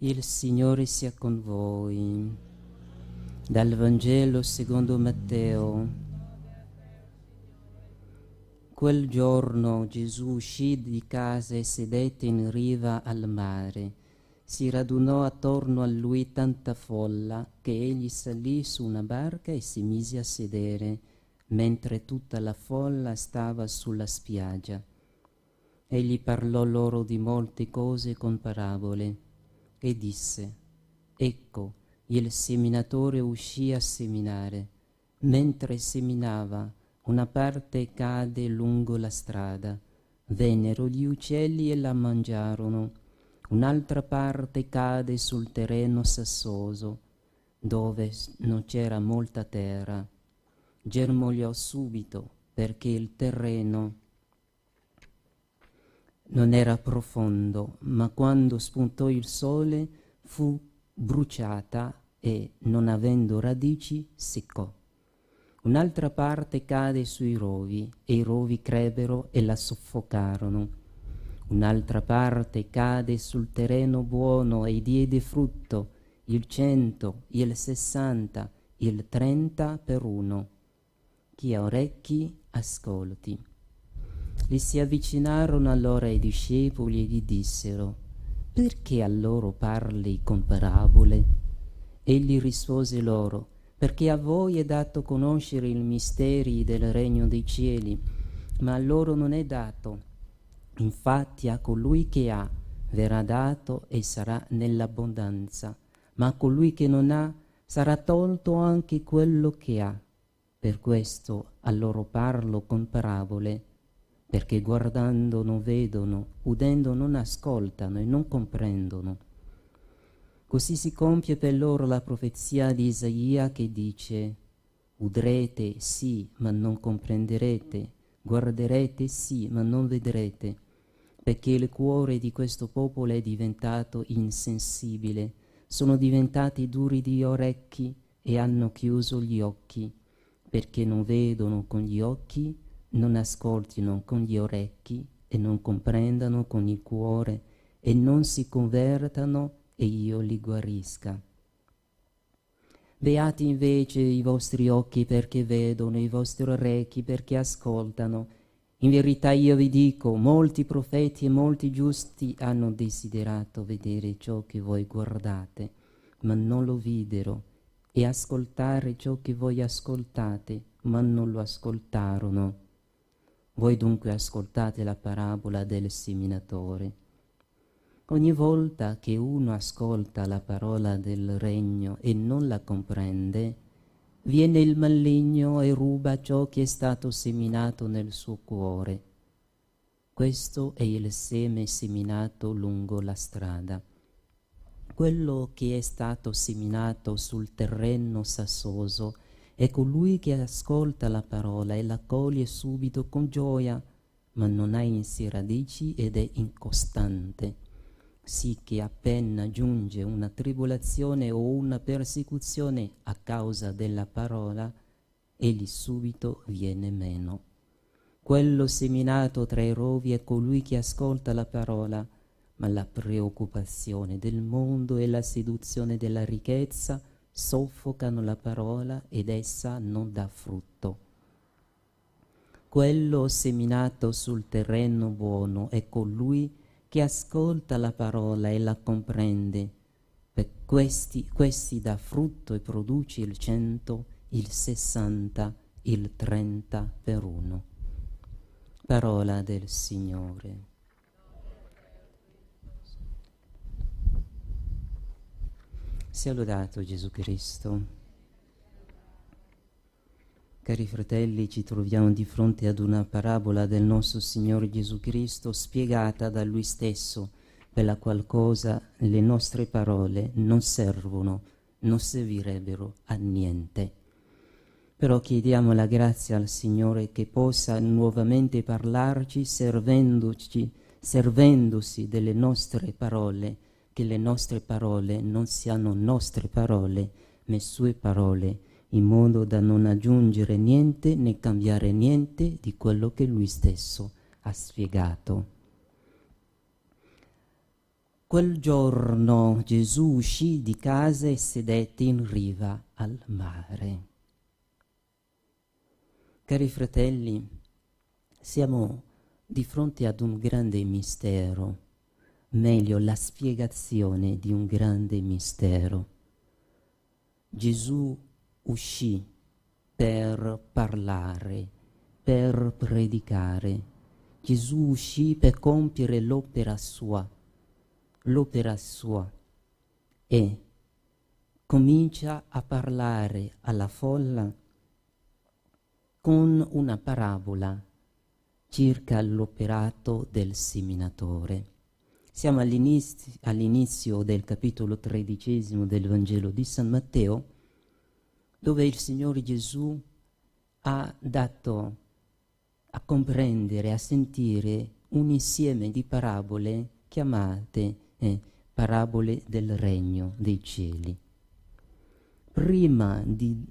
Il Signore sia con voi. Dal Vangelo secondo Matteo. Quel giorno Gesù uscì di casa e sedette in riva al mare. Si radunò attorno a lui tanta folla che egli salì su una barca e si mise a sedere, mentre tutta la folla stava sulla spiaggia. Egli parlò loro di molte cose con parabole e disse, Ecco, il seminatore uscì a seminare. Mentre seminava, una parte cade lungo la strada. Vennero gli uccelli e la mangiarono. Un'altra parte cade sul terreno sassoso, dove non c'era molta terra. Germogliò subito perché il terreno non era profondo, ma quando spuntò il sole fu bruciata e, non avendo radici, seccò. Un'altra parte cade sui rovi, e i rovi crebbero e la soffocarono. Un'altra parte cade sul terreno buono e diede frutto, il cento, il sessanta, il trenta per uno. Chi ha orecchi, ascolti. Gli si avvicinarono allora i discepoli e gli dissero, perché a loro parli con parabole? Egli rispose loro, perché a voi è dato conoscere i misteri del regno dei cieli, ma a loro non è dato. Infatti a colui che ha verrà dato e sarà nell'abbondanza, ma a colui che non ha sarà tolto anche quello che ha. Per questo a loro parlo con parabole, perché guardando non vedono, udendo non ascoltano e non comprendono. Così si compie per loro la profezia di Isaia che dice Udrete sì, ma non comprenderete, guarderete sì, ma non vedrete, perché il cuore di questo popolo è diventato insensibile, sono diventati duri di orecchi e hanno chiuso gli occhi, perché non vedono con gli occhi, non ascoltino con gli orecchi e non comprendano con il cuore e non si convertano e io li guarisca. Beati invece i vostri occhi perché vedono, i vostri orecchi perché ascoltano. In verità io vi dico, molti profeti e molti giusti hanno desiderato vedere ciò che voi guardate, ma non lo videro, e ascoltare ciò che voi ascoltate, ma non lo ascoltarono. Voi dunque ascoltate la parabola del seminatore. Ogni volta che uno ascolta la parola del regno e non la comprende, viene il maligno e ruba ciò che è stato seminato nel suo cuore. Questo è il seme seminato lungo la strada. Quello che è stato seminato sul terreno sassoso è colui che ascolta la parola e la coglie subito con gioia, ma non ha in sé radici ed è incostante sì che appena giunge una tribolazione o una persecuzione a causa della parola, egli subito viene meno. Quello seminato tra i rovi è colui che ascolta la parola, ma la preoccupazione del mondo e la seduzione della ricchezza soffocano la parola ed essa non dà frutto. Quello seminato sul terreno buono è colui che ascolta la parola e la comprende. Per questi, questi dà frutto e produce il cento, il sessanta, il trenta per uno. Parola del Signore. Sia lodato Gesù Cristo. Cari fratelli, ci troviamo di fronte ad una parabola del nostro Signore Gesù Cristo spiegata da Lui stesso, per la qual le nostre parole non servono, non servirebbero a niente. Però chiediamo la grazia al Signore che possa nuovamente parlarci servendoci, servendosi delle nostre parole, che le nostre parole non siano nostre parole, ma sue parole in modo da non aggiungere niente né cambiare niente di quello che lui stesso ha spiegato. Quel giorno Gesù uscì di casa e sedette in riva al mare. Cari fratelli, siamo di fronte ad un grande mistero, meglio la spiegazione di un grande mistero. Gesù uscì per parlare, per predicare. Gesù uscì per compiere l'opera sua l'opera sua e comincia a parlare alla folla con una parabola circa l'operato del seminatore. Siamo all'inizio, all'inizio del capitolo tredicesimo del Vangelo di San Matteo, dove il Signore Gesù ha dato a comprendere, a sentire un insieme di parabole chiamate eh, parabole del regno dei cieli. Prima di,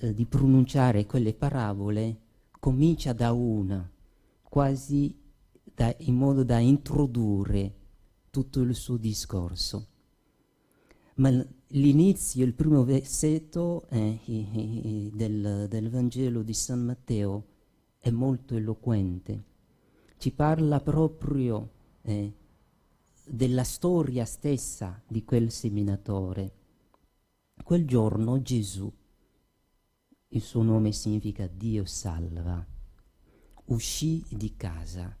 eh, di pronunciare quelle parabole, comincia da una, quasi da, in modo da introdurre tutto il suo discorso. Ma l'inizio, il primo versetto eh, del, del Vangelo di San Matteo è molto eloquente. Ci parla proprio eh, della storia stessa di quel seminatore. Quel giorno Gesù, il suo nome significa Dio salva, uscì di casa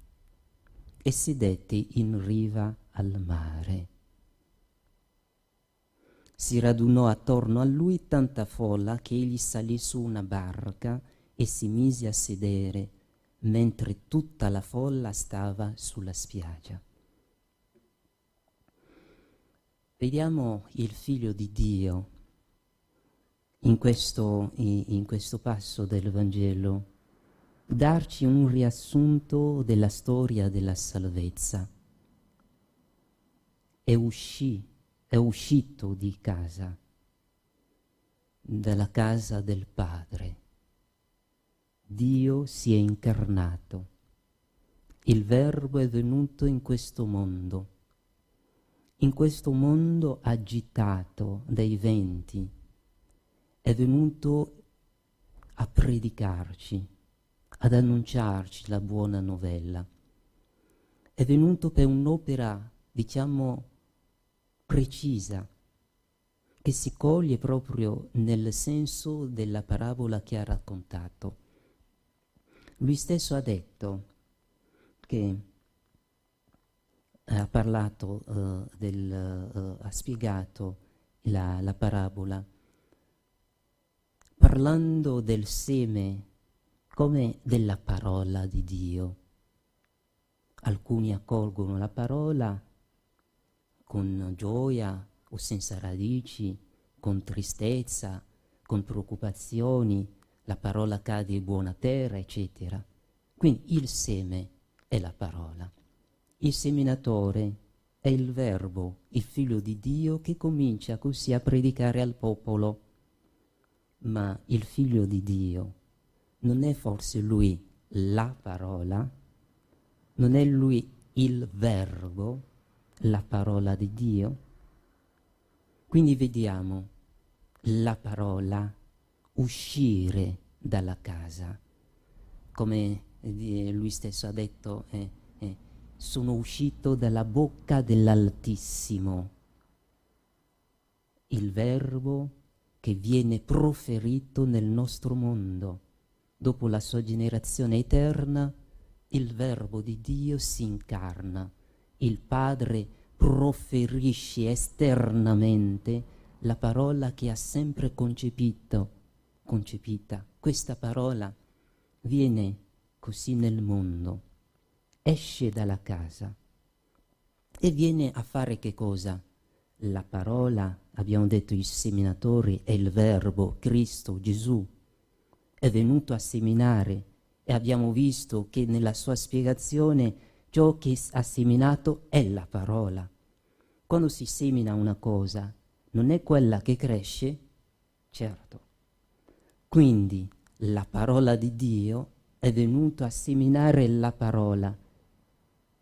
e sedette in riva al mare. Si radunò attorno a lui tanta folla che egli salì su una barca e si mise a sedere, mentre tutta la folla stava sulla spiaggia. Vediamo il figlio di Dio in questo, in questo passo del Vangelo darci un riassunto della storia della salvezza. È, uscì, è uscito di casa, dalla casa del Padre. Dio si è incarnato. Il Verbo è venuto in questo mondo in questo mondo agitato dai venti, è venuto a predicarci, ad annunciarci la buona novella. È venuto per un'opera, diciamo, precisa, che si coglie proprio nel senso della parabola che ha raccontato. Lui stesso ha detto che ha parlato, uh, del, uh, ha spiegato la, la parabola parlando del seme come della parola di Dio. Alcuni accolgono la parola con gioia o senza radici, con tristezza, con preoccupazioni, la parola cade in buona terra, eccetera. Quindi il seme è la parola. Il seminatore è il Verbo, il Figlio di Dio, che comincia così a predicare al popolo. Ma il Figlio di Dio non è forse lui la parola? Non è lui il Verbo, la parola di Dio? Quindi vediamo la parola uscire dalla casa, come lui stesso ha detto. Eh, sono uscito dalla bocca dell'Altissimo. Il verbo che viene proferito nel nostro mondo. Dopo la sua generazione eterna, il verbo di Dio si incarna. Il Padre proferisce esternamente la parola che ha sempre concepito, concepita. Questa parola viene così nel mondo esce dalla casa e viene a fare che cosa? La parola, abbiamo detto i seminatori, è il verbo, Cristo, Gesù, è venuto a seminare e abbiamo visto che nella sua spiegazione ciò che ha seminato è la parola. Quando si semina una cosa, non è quella che cresce? Certo. Quindi la parola di Dio è venuta a seminare la parola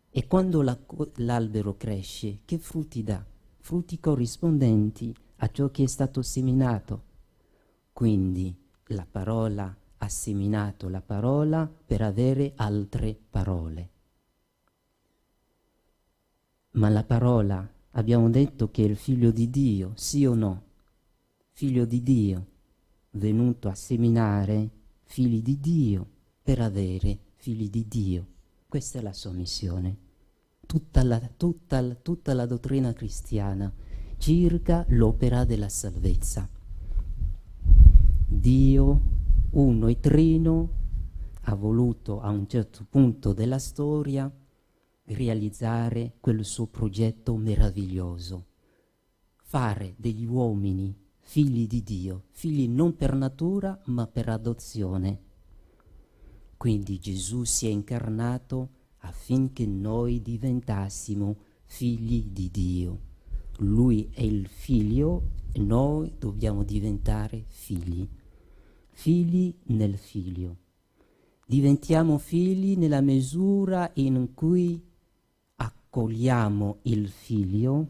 E quando la, l'albero cresce, che frutti dà? Frutti corrispondenti a ciò che è stato seminato. Quindi la parola ha seminato la parola per avere altre parole. Ma la parola, abbiamo detto che è il figlio di Dio, sì o no? Figlio di Dio, venuto a seminare figli di Dio per avere figli di Dio. Questa è la sua missione. Tutta la, tutta, tutta la dottrina cristiana circa l'opera della salvezza. Dio, uno e trino, ha voluto a un certo punto della storia realizzare quel suo progetto meraviglioso, fare degli uomini figli di Dio, figli non per natura ma per adozione quindi Gesù si è incarnato affinché noi diventassimo figli di Dio. Lui è il figlio e noi dobbiamo diventare figli. Figli nel figlio. Diventiamo figli nella misura in cui accogliamo il figlio,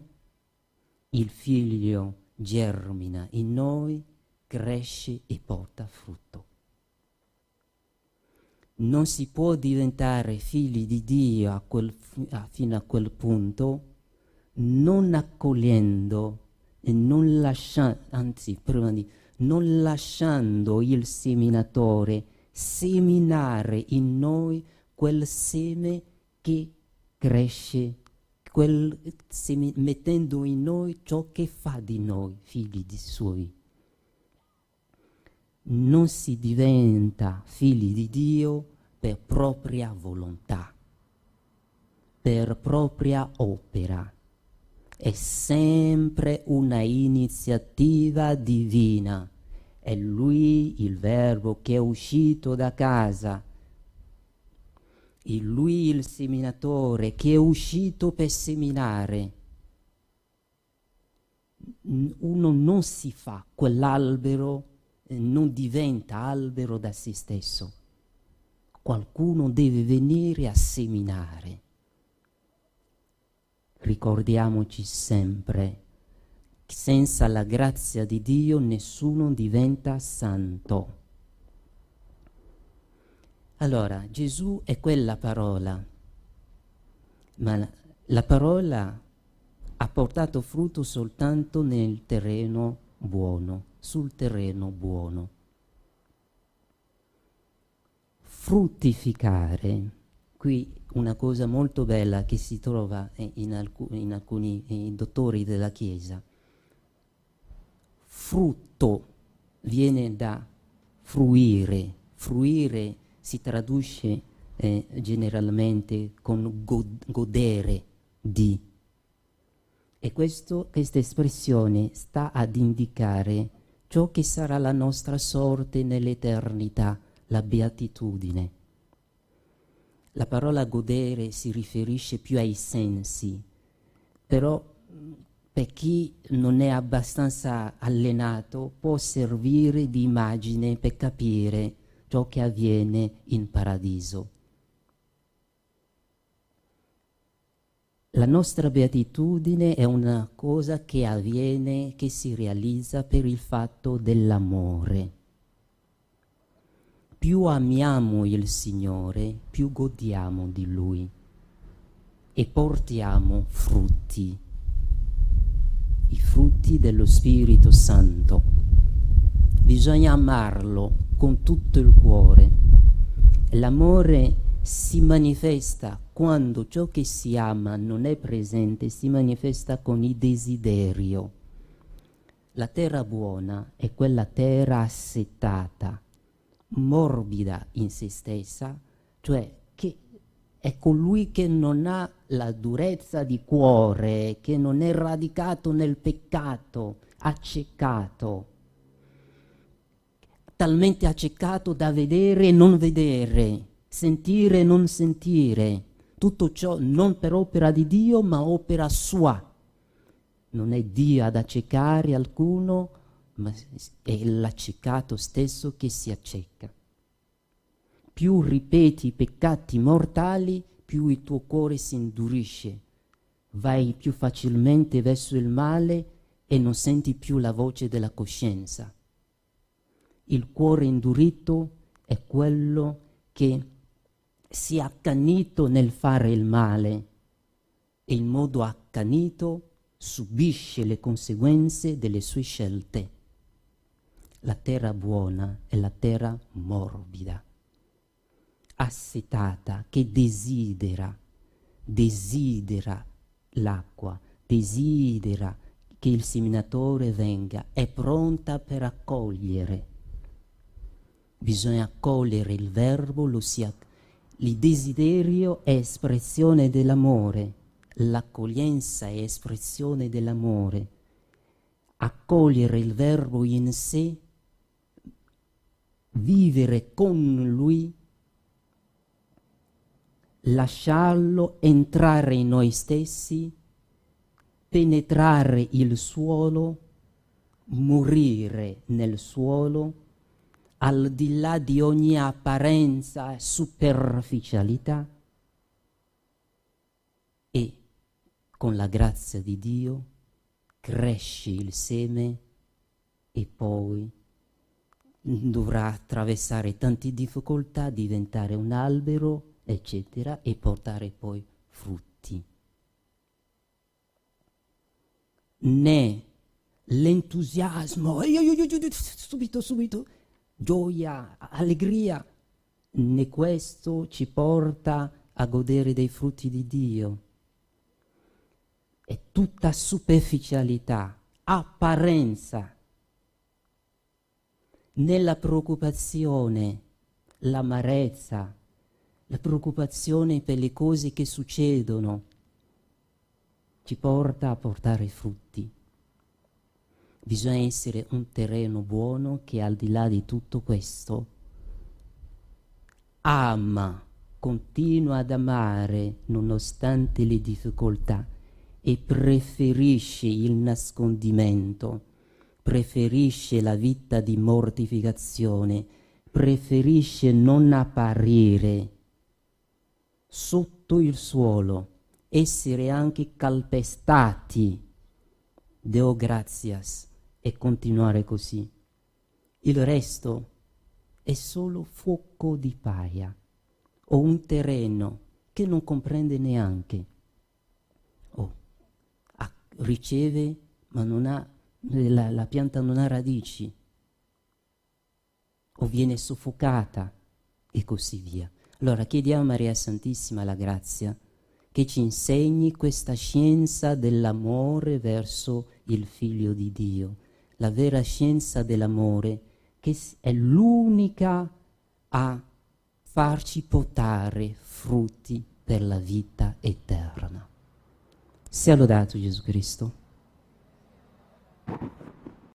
il figlio germina in noi, cresce e porta frutto. Non si può diventare figli di Dio a quel, a, fino a quel punto non accogliendo e non lasciando, anzi, prima di non lasciando il seminatore seminare in noi quel seme che cresce, quel mettendo in noi ciò che fa di noi figli di suoi. Non si diventa figli di Dio per propria volontà, per propria opera. È sempre una iniziativa divina. È lui il verbo che è uscito da casa. È lui il seminatore che è uscito per seminare. Uno non si fa quell'albero, non diventa albero da se stesso qualcuno deve venire a seminare. Ricordiamoci sempre, senza la grazia di Dio nessuno diventa santo. Allora, Gesù è quella parola, ma la parola ha portato frutto soltanto nel terreno buono, sul terreno buono fruttificare. Qui una cosa molto bella che si trova in, alcu- in alcuni in dottori della Chiesa. Frutto viene da fruire, fruire si traduce eh, generalmente con god- godere di. E questo, questa espressione sta ad indicare ciò che sarà la nostra sorte nell'eternità la beatitudine. La parola godere si riferisce più ai sensi, però per chi non è abbastanza allenato può servire di immagine per capire ciò che avviene in paradiso. La nostra beatitudine è una cosa che avviene, che si realizza per il fatto dell'amore più amiamo il Signore, più godiamo di Lui e portiamo frutti, i frutti dello Spirito Santo. Bisogna amarlo con tutto il cuore. L'amore si manifesta quando ciò che si ama non è presente, si manifesta con il desiderio. La terra buona è quella terra assetata, morbida in se stessa, cioè che è colui che non ha la durezza di cuore, che non è radicato nel peccato, accecato, talmente accecato da vedere e non vedere, sentire e non sentire, tutto ciò non per opera di Dio ma opera sua. Non è Dio ad accecare alcuno, ma è l'accecato stesso che si acceca. Più ripeti i peccati mortali, più il tuo cuore si indurisce, vai più facilmente verso il male e non senti più la voce della coscienza. Il cuore indurito è quello che si è accanito nel fare il male e in modo accanito subisce le conseguenze delle sue scelte. La terra buona è la terra morbida, assetata, che desidera, desidera l'acqua, desidera che il seminatore venga, è pronta per accogliere. Bisogna accogliere il verbo, il desiderio è espressione dell'amore l'accoglienza è espressione dell'amore. Accogliere il verbo in sé, vivere con lui, lasciarlo entrare in noi stessi, penetrare il suolo, morire nel suolo, al di là di ogni apparenza e superficialità e con la grazia di Dio cresce il seme e poi dovrà attraversare tante difficoltà, diventare un albero, eccetera, e portare poi frutti. Né l'entusiasmo, subito, subito, gioia, allegria, né questo ci porta a godere dei frutti di Dio è tutta superficialità, apparenza. Nella preoccupazione, l'amarezza, la preoccupazione per le cose che succedono ci porta a portare frutti. Bisogna essere un terreno buono che al di là di tutto questo ama, continua ad amare nonostante le difficoltà e preferisce il nascondimento, preferisce la vita di mortificazione, preferisce non apparire sotto il suolo, essere anche calpestati, Deo grazias, e continuare così. Il resto è solo fuoco di paia o un terreno che non comprende neanche riceve ma non ha, la, la pianta non ha radici o viene soffocata e così via. Allora chiediamo a Maria Santissima la grazia che ci insegni questa scienza dell'amore verso il Figlio di Dio, la vera scienza dell'amore, che è l'unica a farci portare frutti per la vita eterna. Sia lodato Gesù Cristo.